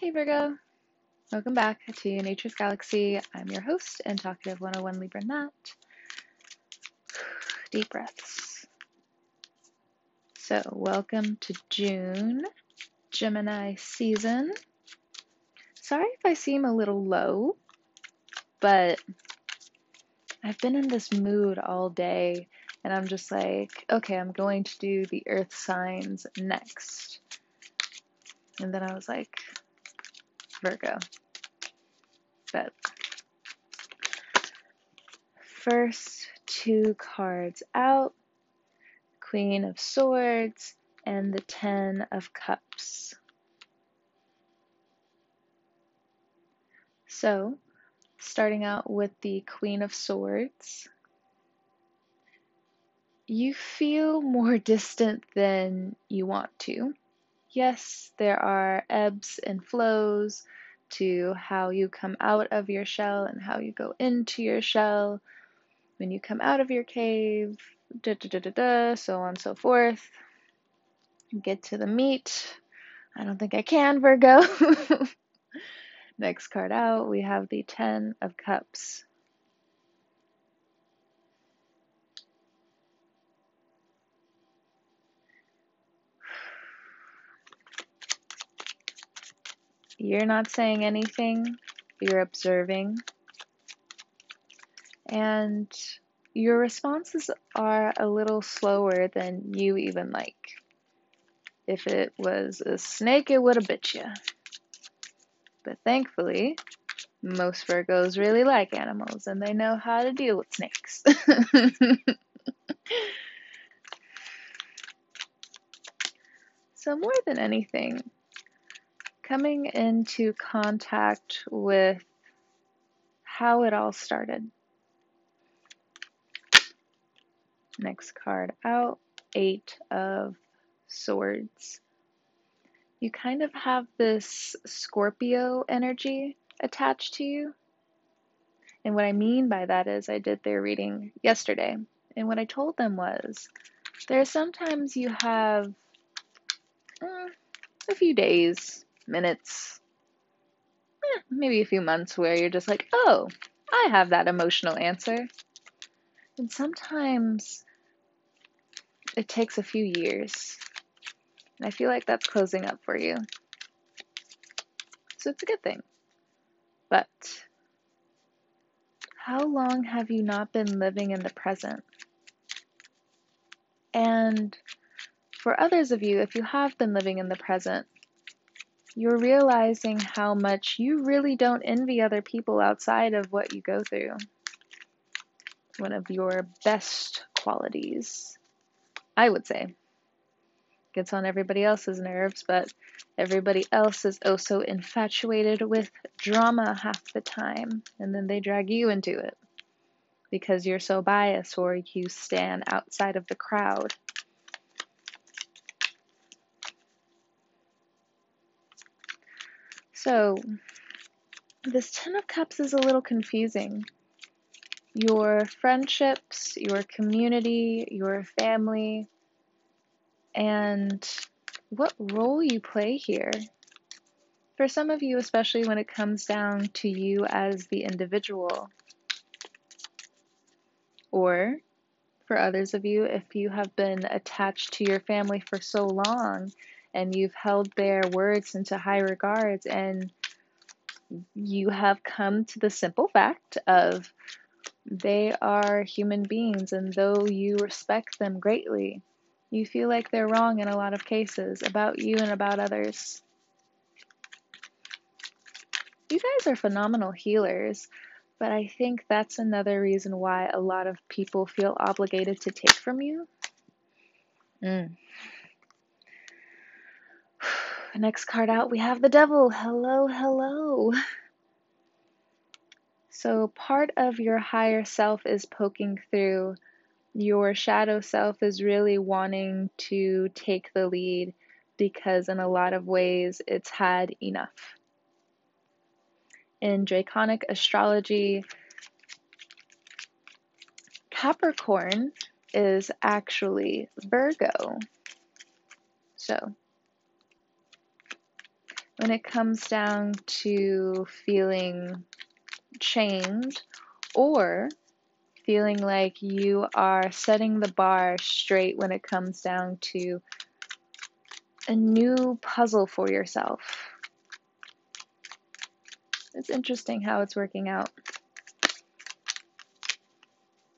Hey Virgo, welcome back to Nature's Galaxy. I'm your host and Talkative 101 Libra Nat. Deep breaths. So, welcome to June, Gemini season. Sorry if I seem a little low, but I've been in this mood all day and I'm just like, okay, I'm going to do the earth signs next. And then I was like, Virgo. But first two cards out Queen of Swords and the Ten of Cups. So, starting out with the Queen of Swords, you feel more distant than you want to yes, there are ebbs and flows to how you come out of your shell and how you go into your shell. When you come out of your cave, da da da da da, so on and so forth. Get to the meat. I don't think I can, Virgo. Next card out, we have the Ten of Cups. You're not saying anything, you're observing. And your responses are a little slower than you even like. If it was a snake, it would have bit you. But thankfully, most Virgos really like animals and they know how to deal with snakes. so, more than anything, coming into contact with how it all started. Next card out, Eight of Swords. You kind of have this Scorpio energy attached to you. And what I mean by that is, I did their reading yesterday. And what I told them was, there are sometimes you have uh, a few days, minutes, eh, maybe a few months where you're just like, oh, I have that emotional answer. And sometimes it takes a few years. And I feel like that's closing up for you. So it's a good thing. But how long have you not been living in the present? And for others of you, if you have been living in the present, you're realizing how much you really don't envy other people outside of what you go through. One of your best qualities, I would say. Gets on everybody else's nerves, but everybody else is also infatuated with drama half the time, and then they drag you into it because you're so biased or you stand outside of the crowd. So, this Ten of Cups is a little confusing. Your friendships, your community, your family, and what role you play here. For some of you, especially when it comes down to you as the individual, or for others of you, if you have been attached to your family for so long and you've held their words into high regards and you have come to the simple fact of they are human beings and though you respect them greatly you feel like they're wrong in a lot of cases about you and about others you guys are phenomenal healers but i think that's another reason why a lot of people feel obligated to take from you mm. Next card out, we have the devil. Hello, hello. So, part of your higher self is poking through. Your shadow self is really wanting to take the lead because, in a lot of ways, it's had enough. In Draconic astrology, Capricorn is actually Virgo. So, when it comes down to feeling chained or feeling like you are setting the bar straight when it comes down to a new puzzle for yourself. It's interesting how it's working out.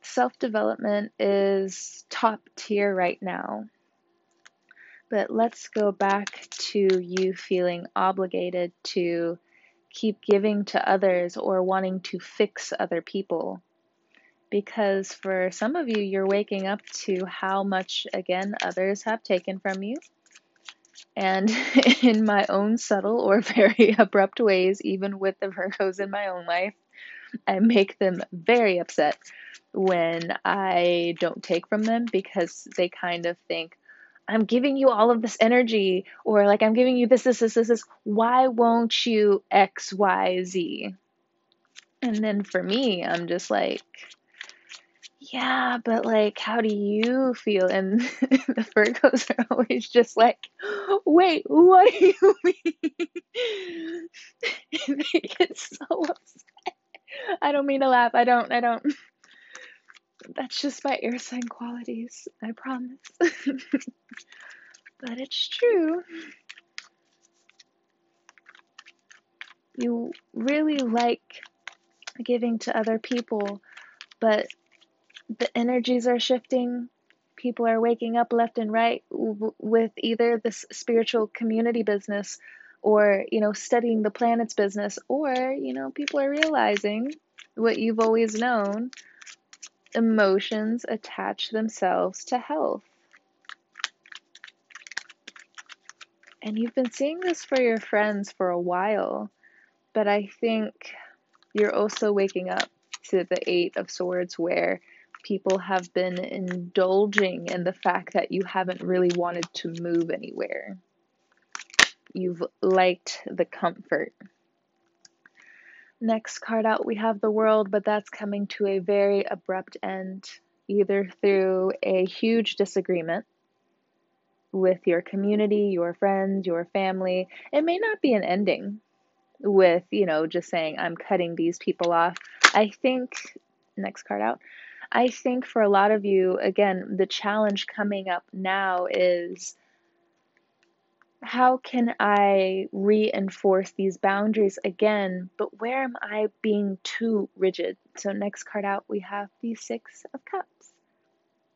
Self development is top tier right now. But let's go back to you feeling obligated to keep giving to others or wanting to fix other people. Because for some of you, you're waking up to how much, again, others have taken from you. And in my own subtle or very abrupt ways, even with the Virgos in my own life, I make them very upset when I don't take from them because they kind of think, I'm giving you all of this energy, or like I'm giving you this, this, this, this, this. Why won't you X, Y, Z? And then for me, I'm just like, yeah, but like, how do you feel? And the Virgos are always just like, wait, what do you mean? they get so upset. I don't mean to laugh. I don't, I don't. That's just my air sign qualities, I promise. but it's true. You really like giving to other people, but the energies are shifting. People are waking up left and right with either this spiritual community business or, you know, studying the planets business, or, you know, people are realizing what you've always known emotions attach themselves to health. And you've been seeing this for your friends for a while, but I think you're also waking up to the Eight of Swords where people have been indulging in the fact that you haven't really wanted to move anywhere. You've liked the comfort. Next card out, we have the world, but that's coming to a very abrupt end, either through a huge disagreement with your community, your friends, your family. It may not be an ending with, you know, just saying, I'm cutting these people off. I think, next card out, I think for a lot of you, again, the challenge coming up now is how can I reinforce these boundaries again? But where am I being too rigid? So, next card out, we have the Six of Cups.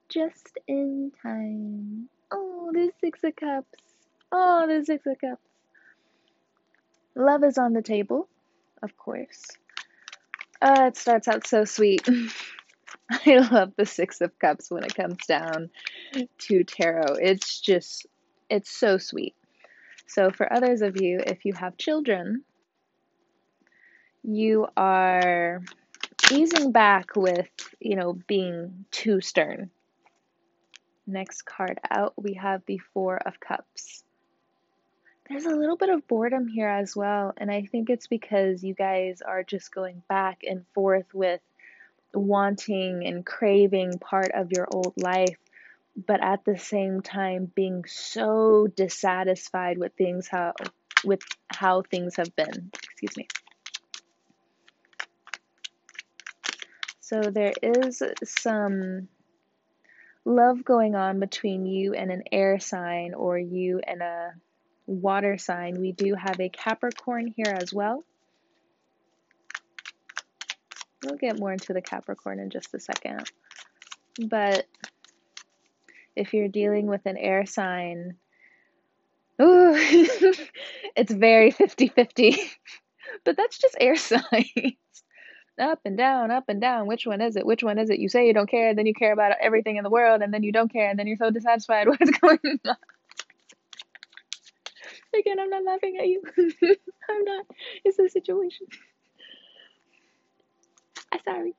Just in time. Oh, the Six of Cups. Oh, the Six of Cups. Love is on the table, of course. Uh, it starts out so sweet. I love the Six of Cups when it comes down to tarot. It's just, it's so sweet. So, for others of you, if you have children, you are easing back with, you know, being too stern. Next card out, we have the Four of Cups. There's a little bit of boredom here as well, and I think it's because you guys are just going back and forth with wanting and craving part of your old life but at the same time being so dissatisfied with things how with how things have been. Excuse me. So there is some love going on between you and an air sign or you and a water sign. We do have a Capricorn here as well. We'll get more into the Capricorn in just a second. But if you're dealing with an air sign, ooh, it's very 50 50. but that's just air signs. up and down, up and down. Which one is it? Which one is it? You say you don't care, then you care about everything in the world, and then you don't care, and then you're so dissatisfied. What's going on? Again, I'm not laughing at you. I'm not. It's a situation. I'm sorry.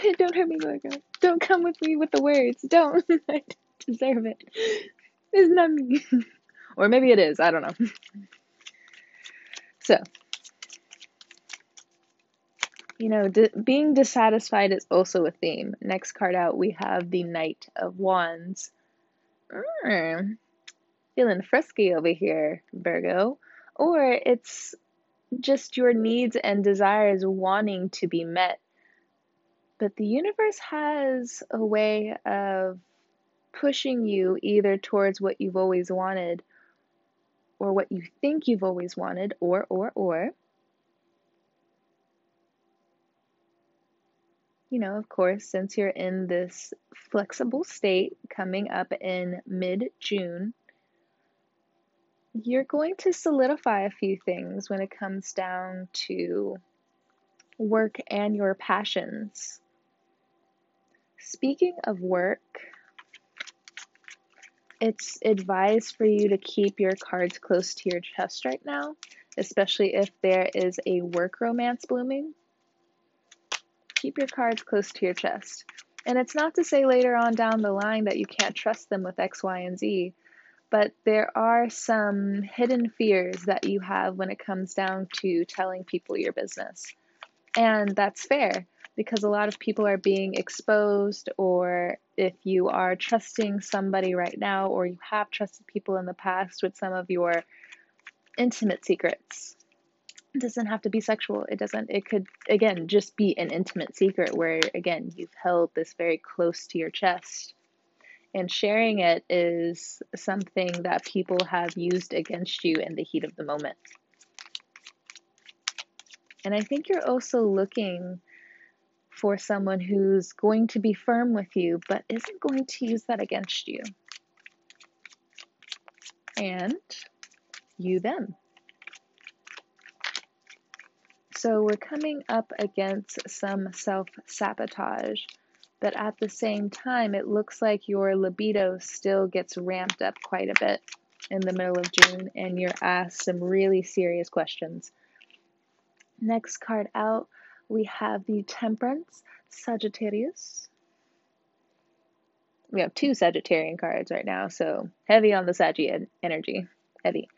Don't hurt me, Margot. Don't come with me with the words. Don't. I deserve it. It's not me. or maybe it is. I don't know. So, you know, being dissatisfied is also a theme. Next card out, we have the Knight of Wands. Mm. feeling frisky over here, Virgo, or it's just your needs and desires wanting to be met. But the universe has a way of pushing you either towards what you've always wanted or what you think you've always wanted, or, or, or. You know, of course, since you're in this flexible state coming up in mid June, you're going to solidify a few things when it comes down to work and your passions. Speaking of work, it's advised for you to keep your cards close to your chest right now, especially if there is a work romance blooming. Keep your cards close to your chest. And it's not to say later on down the line that you can't trust them with X, Y, and Z, but there are some hidden fears that you have when it comes down to telling people your business. And that's fair because a lot of people are being exposed, or if you are trusting somebody right now, or you have trusted people in the past with some of your intimate secrets. It doesn't have to be sexual. It doesn't, it could, again, just be an intimate secret where, again, you've held this very close to your chest. And sharing it is something that people have used against you in the heat of the moment. And I think you're also looking for someone who's going to be firm with you, but isn't going to use that against you. And you them. So we're coming up against some self sabotage, but at the same time, it looks like your libido still gets ramped up quite a bit in the middle of June, and you're asked some really serious questions. Next card out we have the Temperance Sagittarius. We have two Sagittarian cards right now, so heavy on the Saggy energy. Heavy.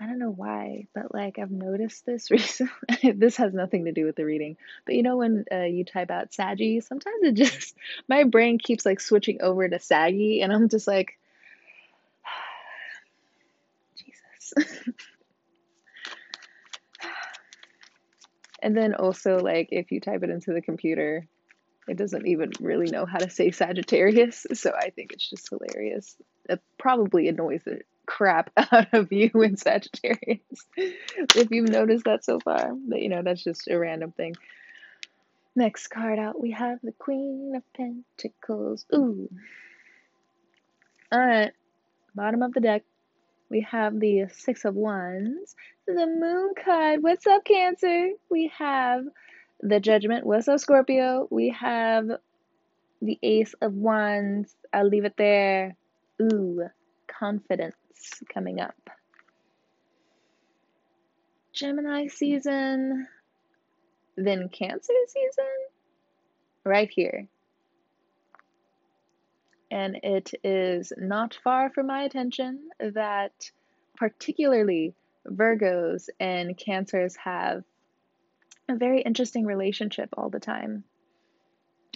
I don't know why, but like I've noticed this recently. this has nothing to do with the reading, but you know when uh, you type out saggy, sometimes it just my brain keeps like switching over to saggy, and I'm just like, Jesus. And then also, like, if you type it into the computer, it doesn't even really know how to say Sagittarius. So I think it's just hilarious. It probably annoys the crap out of you in Sagittarius. if you've noticed that so far. But, you know, that's just a random thing. Next card out, we have the Queen of Pentacles. Ooh. Alright. Bottom of the deck we have the Six of Wands, the Moon card. What's up, Cancer? We have the Judgment. What's up, Scorpio? We have the Ace of Wands. I'll leave it there. Ooh, confidence coming up. Gemini season, then Cancer season, right here and it is not far from my attention that particularly Virgos and Cancers have a very interesting relationship all the time.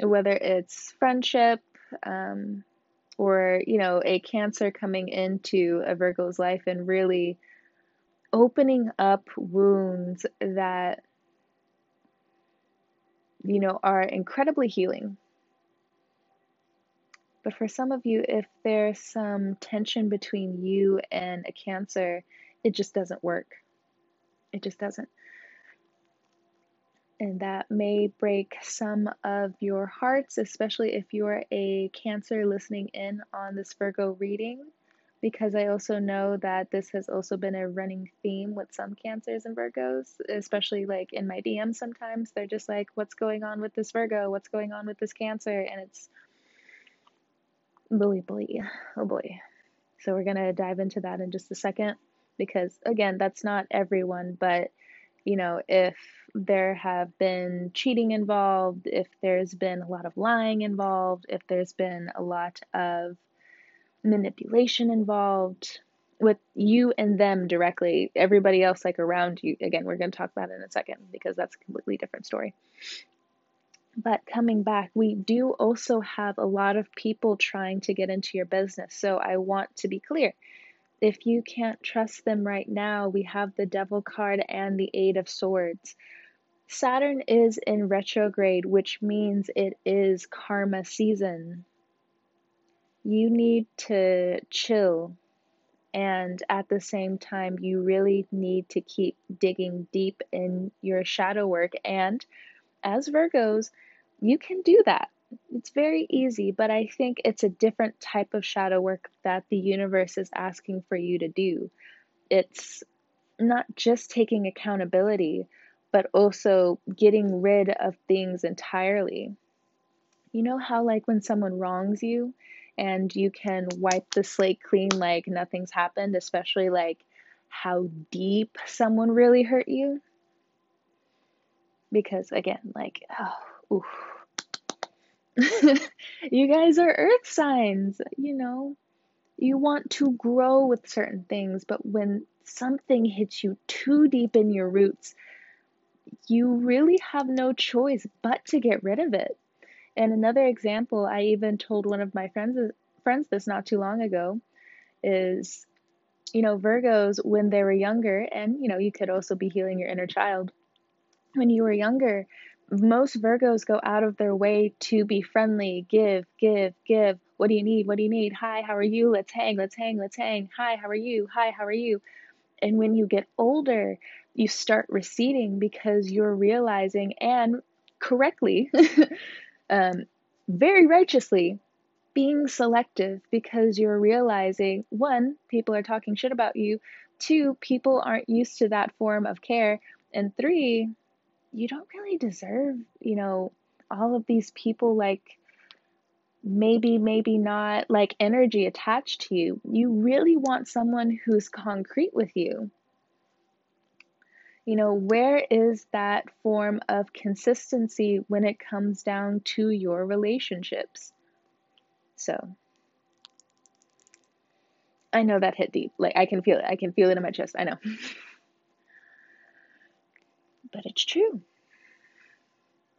Whether it's friendship, um, or you know, a Cancer coming into a Virgo's life and really opening up wounds that you know are incredibly healing but for some of you, if there's some tension between you and a cancer, it just doesn't work. It just doesn't. And that may break some of your hearts, especially if you're a cancer listening in on this Virgo reading, because I also know that this has also been a running theme with some cancers and Virgos, especially like in my DMs sometimes. They're just like, what's going on with this Virgo? What's going on with this cancer? And it's Boy, boy, oh boy. So we're going to dive into that in just a second because, again, that's not everyone, but you know, if there have been cheating involved, if there's been a lot of lying involved, if there's been a lot of manipulation involved with you and them directly, everybody else like around you, again, we're going to talk about it in a second because that's a completely different story. But coming back, we do also have a lot of people trying to get into your business. So I want to be clear. If you can't trust them right now, we have the Devil card and the Eight of Swords. Saturn is in retrograde, which means it is karma season. You need to chill, and at the same time, you really need to keep digging deep in your shadow work. And as Virgos, you can do that. It's very easy, but I think it's a different type of shadow work that the universe is asking for you to do. It's not just taking accountability, but also getting rid of things entirely. You know how, like, when someone wrongs you and you can wipe the slate clean like nothing's happened, especially like how deep someone really hurt you? Because, again, like, oh, oof you guys are earth signs, you know. You want to grow with certain things, but when something hits you too deep in your roots, you really have no choice but to get rid of it. And another example, I even told one of my friends friends this not too long ago, is you know, Virgos when they were younger, and you know, you could also be healing your inner child. When you were younger, most Virgos go out of their way to be friendly, give, give, give. What do you need? What do you need? Hi, how are you? Let's hang, let's hang, let's hang. Hi, how are you? Hi, how are you? And when you get older, you start receding because you're realizing, and correctly, um, very righteously, being selective because you're realizing one, people are talking shit about you, two, people aren't used to that form of care, and three, you don't really deserve, you know, all of these people like maybe, maybe not like energy attached to you. You really want someone who's concrete with you. You know, where is that form of consistency when it comes down to your relationships? So, I know that hit deep. Like, I can feel it. I can feel it in my chest. I know. but it's true.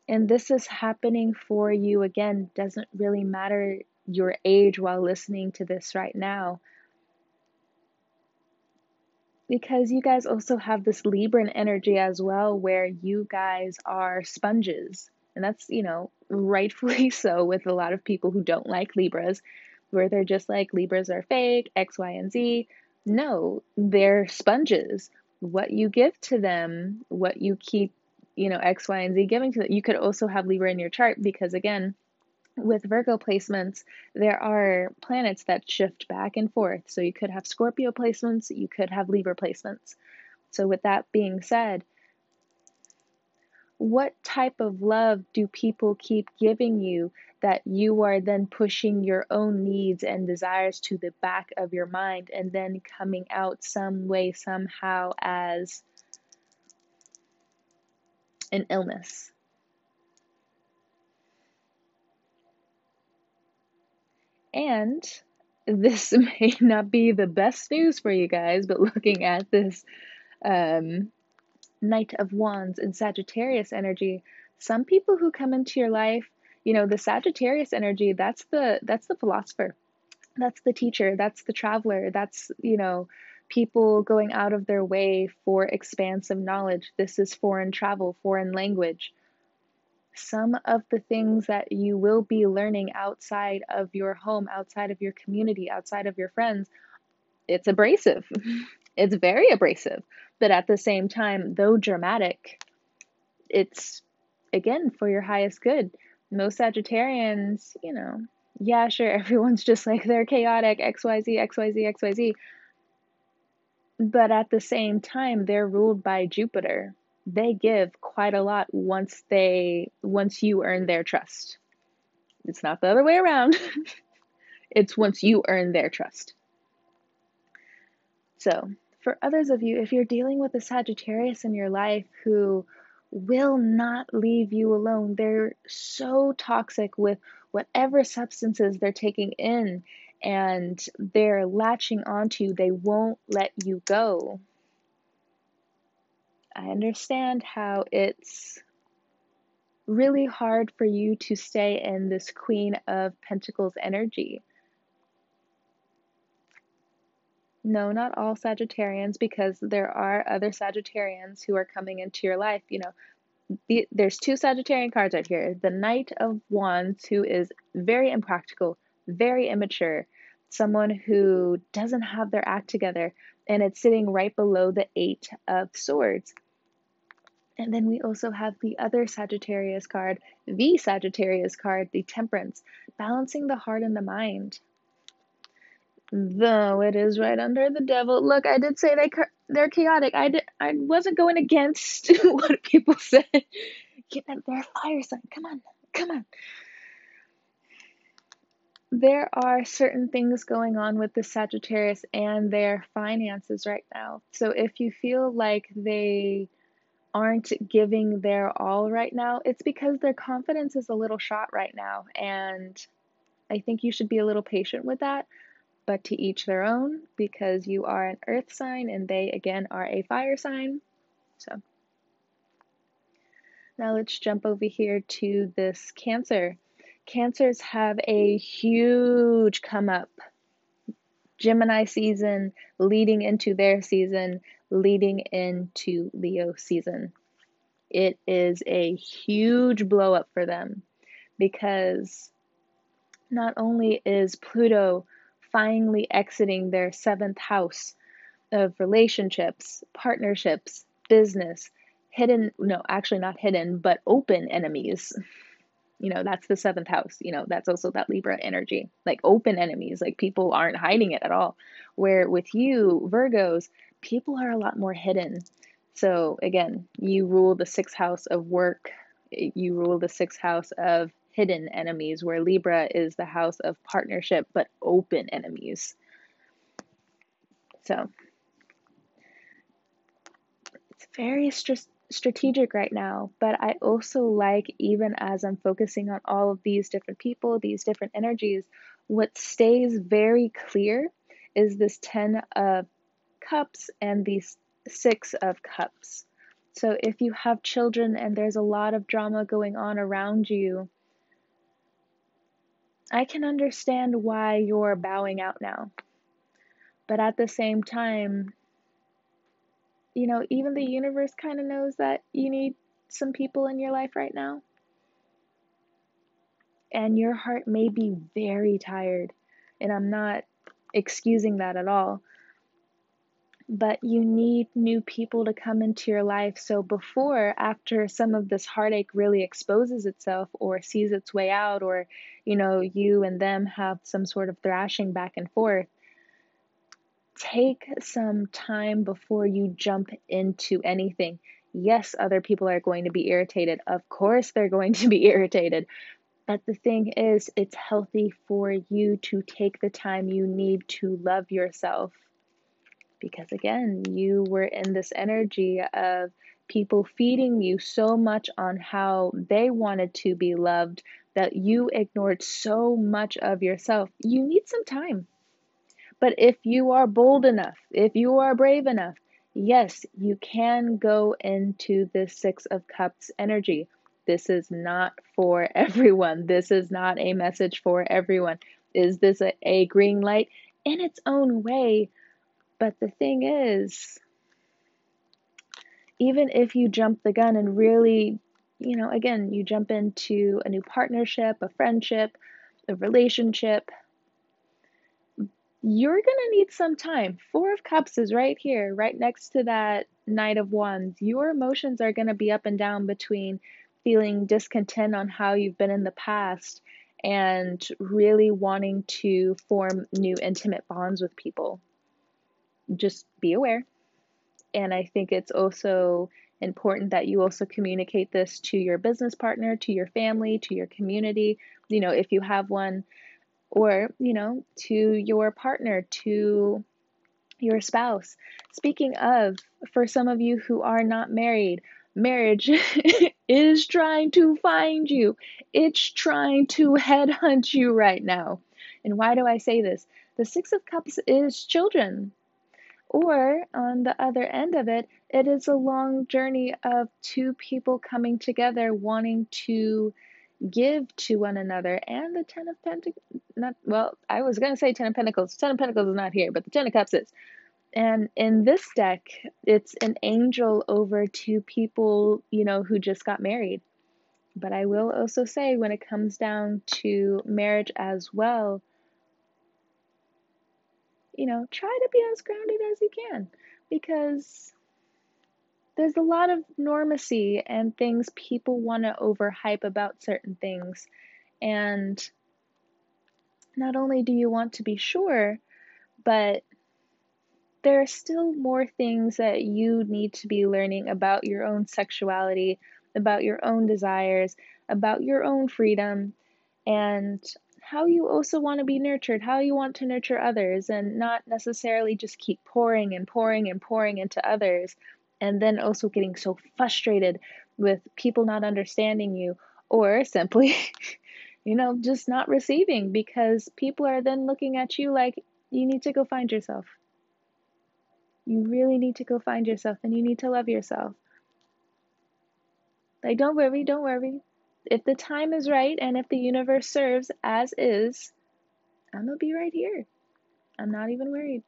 And this is happening for you again. Doesn't really matter your age while listening to this right now. Because you guys also have this Libran energy as well, where you guys are sponges. And that's, you know, rightfully so with a lot of people who don't like Libras, where they're just like, Libras are fake, X, Y, and Z. No, they're sponges what you give to them, what you keep, you know, X, Y, and Z giving to them. You could also have Libra in your chart because, again, with Virgo placements, there are planets that shift back and forth. So you could have Scorpio placements, you could have Libra placements. So, with that being said, what type of love do people keep giving you that you are then pushing your own needs and desires to the back of your mind and then coming out some way, somehow, as an illness? And this may not be the best news for you guys, but looking at this um, Knight of Wands and Sagittarius energy, some people who come into your life, you know, the Sagittarius energy, that's the that's the philosopher. That's the teacher, that's the traveler, that's, you know, people going out of their way for expansive knowledge. This is foreign travel, foreign language. Some of the things that you will be learning outside of your home, outside of your community, outside of your friends, it's abrasive. it's very abrasive. But at the same time, though dramatic, it's again for your highest good. Most Sagittarians, you know, yeah, sure, everyone's just like they're chaotic, XYZ, XYZ, XYZ. But at the same time, they're ruled by Jupiter. They give quite a lot once they once you earn their trust. It's not the other way around. it's once you earn their trust. So, for others of you, if you're dealing with a Sagittarius in your life who will not leave you alone, they're so toxic with whatever substances they're taking in and they're latching onto you, they won't let you go. I understand how it's really hard for you to stay in this Queen of Pentacles energy. No, not all Sagittarians, because there are other Sagittarians who are coming into your life. You know, the, there's two Sagittarian cards out here. The Knight of Wands, who is very impractical, very immature, someone who doesn't have their act together, and it's sitting right below the Eight of Swords. And then we also have the other Sagittarius card, the Sagittarius card, the Temperance, balancing the heart and the mind. Though it is right under the devil. Look, I did say they they're chaotic. I did I wasn't going against what people said. Get them their fire sign. Come on. Come on. There are certain things going on with the Sagittarius and their finances right now. So if you feel like they aren't giving their all right now, it's because their confidence is a little shot right now. And I think you should be a little patient with that, but to each their own because you are an earth sign and they, again, are a fire sign. So now let's jump over here to this Cancer. Cancers have a huge come up. Gemini season leading into their season leading into Leo season. It is a huge blow up for them because not only is Pluto finally exiting their seventh house of relationships, partnerships, business, hidden, no, actually not hidden, but open enemies. You know, that's the seventh house. You know, that's also that Libra energy, like open enemies, like people aren't hiding it at all. Where with you, Virgos, people are a lot more hidden. So again, you rule the sixth house of work, you rule the sixth house of hidden enemies, where Libra is the house of partnership but open enemies. So it's very st- strategic right now, but I also like, even as I'm focusing on all of these different people, these different energies, what stays very clear is this 10 of cups and the six of cups. So if you have children and there's a lot of drama going on around you, I can understand why you're bowing out now. But at the same time, you know, even the universe kind of knows that you need some people in your life right now. And your heart may be very tired. And I'm not excusing that at all but you need new people to come into your life. So, before, after some of this heartache really exposes itself or sees its way out, or you know, you and them have some sort of thrashing back and forth, take some time before you jump into anything. Yes, other people are going to be irritated. Of course, they're going to be irritated. But the thing is, it's healthy for you to take the time you need to love yourself because again, you were in this energy of people feeding you so much on how they wanted to be loved that you ignored so much of yourself. You need some time. But if you are bold enough, if you are brave enough, yes, you can go into this Six of Cups energy. This is not for everyone. This is not a message for everyone. Is this a, a green light? In its own way, but the thing is, even if you jump the gun and really, you know, again, you jump into a new partnership, a friendship, a relationship, you're going to need some time. Four of Cups is right here, right next to that Knight of Wands. Your emotions are going to be up and down between feeling discontent on how you've been in the past and really wanting to form new intimate bonds with people just be aware. And I think it's also important that you also communicate this to your business partner, to your family, to your community, you know, if you have one, or, you know, to your partner, to your spouse. Speaking of, for some of you who are not married, marriage is trying to find you, it's trying to headhunt you right now. And why do I say this? The Six of Cups is children. Or on the other end of it, it is a long journey of two people coming together wanting to give to one another. And the Ten of Pentacles, not, well, I was going to say Ten of Pentacles. Ten of Pentacles is not here, but the Ten of Cups is. And in this deck, it's an angel over two people, you know, who just got married. But I will also say, when it comes down to marriage as well, you know, try to be as grounded as you can because there's a lot of normacy and things people want to overhype about certain things. And not only do you want to be sure, but there are still more things that you need to be learning about your own sexuality, about your own desires, about your own freedom, and how you also want to be nurtured, how you want to nurture others, and not necessarily just keep pouring and pouring and pouring into others, and then also getting so frustrated with people not understanding you, or simply, you know, just not receiving because people are then looking at you like you need to go find yourself. You really need to go find yourself and you need to love yourself. Like, don't worry, don't worry if the time is right and if the universe serves as is, I'm gonna be right here. I'm not even worried.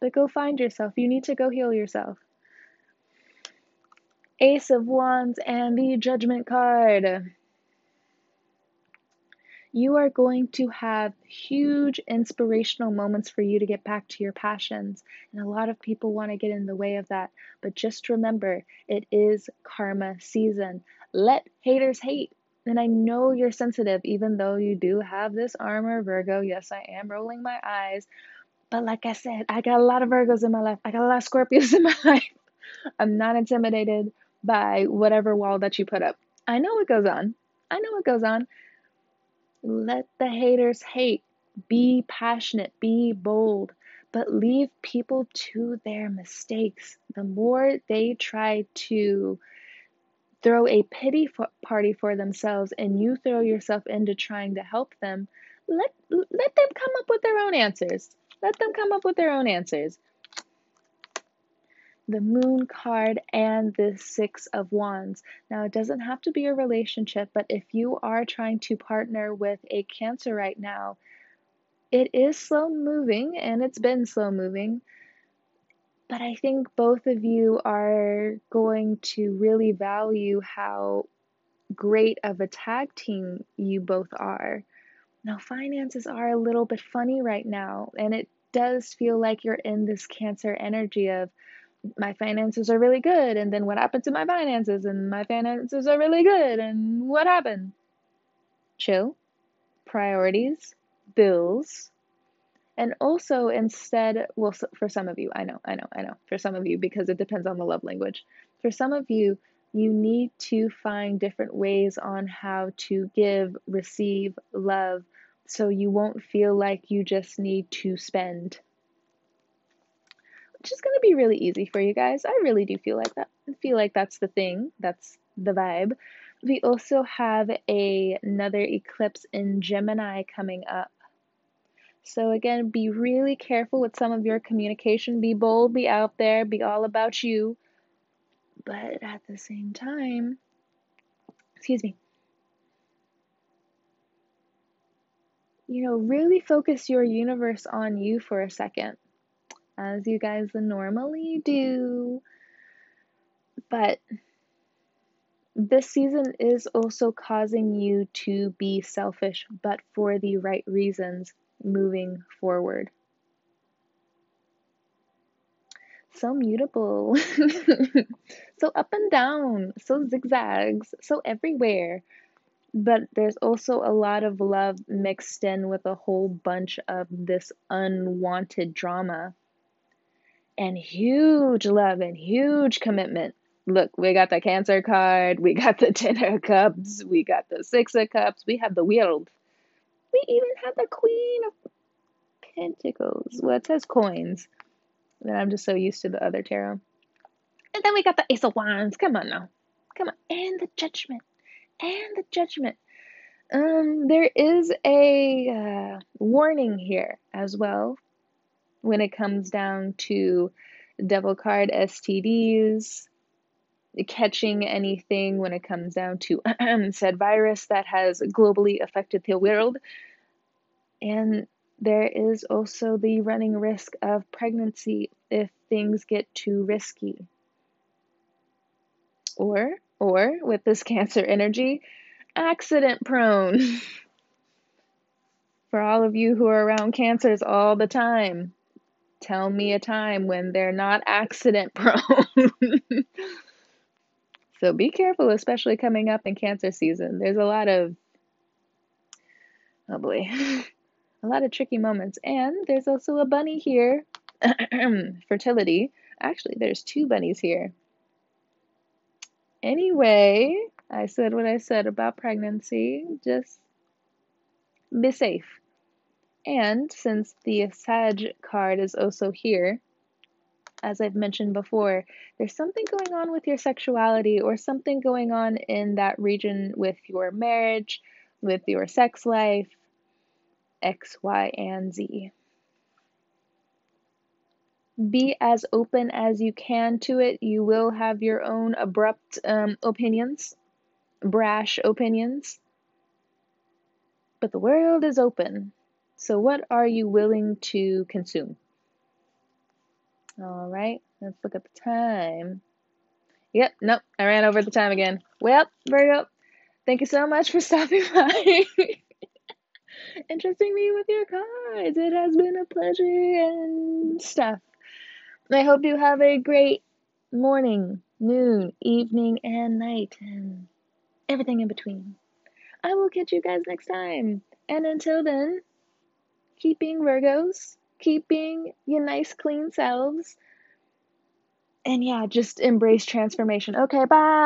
But go find yourself. You need to go heal yourself. Ace of Wands and the Judgment card you are going to have huge inspirational moments for you to get back to your passions. And a lot of people want to get in the way of that. But just remember, it is karma season. Let haters hate. And I know you're sensitive, even though you do have this armor, Virgo. Yes, I am rolling my eyes. But like I said, I got a lot of Virgos in my life. I got a lot of Scorpios in my life. I'm not intimidated by whatever wall that you put up. I know what goes on. I know what goes on. Let the haters hate. Be passionate, be bold, but leave people to their mistakes. The more they try to throw a pity party for themselves and you throw yourself into trying to help them, let let them come up with their own answers. Let them come up with their own answers the moon card and the six of wands. Now, it doesn't have to be a relationship, but if you are trying to partner with a cancer right now, it is slow moving and it's been slow moving. But I think both of you are going to really value how great of a tag team you both are. Now, finances are a little bit funny right now, and it does feel like you're in this cancer energy of my finances are really good and then what happened to my finances and my finances are really good and what happened? Chill. Priorities. Bills and also instead well for some of you i know i know i know for some of you because it depends on the love language for some of you you need to find different ways on how to give receive love so you won't feel like you just need to spend which is going to be really easy for you guys. I really do feel like that. I feel like that's the thing. That's the vibe. We also have a, another eclipse in Gemini coming up. So again, be really careful with some of your communication. Be bold, be out there, be all about you. But at the same time, excuse me. You know, really focus your universe on you for a second as you guys normally do. But this season is also causing you to be selfish, but for the right reasons moving forward. So mutable, so up and down, so zigzags, so everywhere. But there's also a lot of love mixed in with a whole bunch of this unwanted drama and huge love and huge commitment. Look, we got the Cancer card, we got the Ten of Cups, we got the Six of Cups, we have the World. We even have the Queen of Pentacles. Well, it says coins. And I'm just so used to the other tarot. And then we got the Ace of Wands. Come on now. Come on. And the Judgment. And the Judgment. Um, there is a uh, warning here as well when it comes down to devil card STDs, catching anything when it comes down to said virus that has globally affected the world. And there is also the running risk of pregnancy if things get too risky. Or, or with this Cancer energy, accident prone. For all of you who are around cancers all the time, tell me a time when they're not accident prone. So be careful, especially coming up in cancer season. There's a lot of, oh boy, a lot of tricky moments. And there's also a bunny here, fertility. Actually, there's two bunnies here. Anyway, I said what I said about pregnancy. Just be safe. And since the Sag card is also here, as I've mentioned before, there's something going on with your sexuality or something going on in that region with your marriage, with your sex life, X, Y, and Z. Be as open as you can to it. You will have your own abrupt um, opinions, brash opinions. But the world is open. So, what are you willing to consume? All right, let's look at the time. Yep, nope, I ran over the time again. Well, Virgo, thank you so much for stopping by. Interesting me with your cards. It has been a pleasure and stuff. I hope you have a great morning, noon, evening, and night, and everything in between. I will catch you guys next time. And until then, keep being Virgos, keep being your nice, clean selves. And yeah, just embrace transformation. Okay, bye.